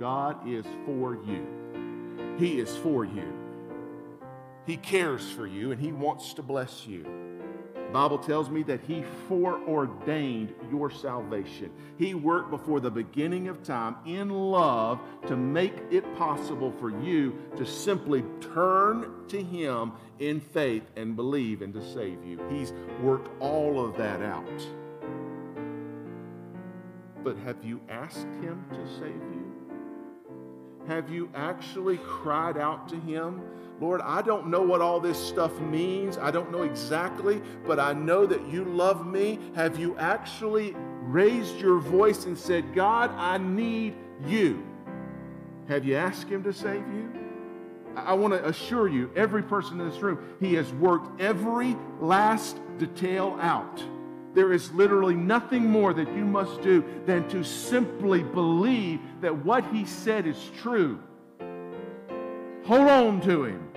God is for you. He is for you. He cares for you and He wants to bless you. The Bible tells me that He foreordained your salvation. He worked before the beginning of time in love to make it possible for you to simply turn to Him in faith and believe and to save you. He's worked all of that out. But have you asked Him to save you? Have you actually cried out to Him? Lord, I don't know what all this stuff means. I don't know exactly, but I know that you love me. Have you actually raised your voice and said, God, I need you? Have you asked Him to save you? I want to assure you, every person in this room, He has worked every last detail out. There is literally nothing more that you must do than to simply believe that what He said is true. Hold on to Him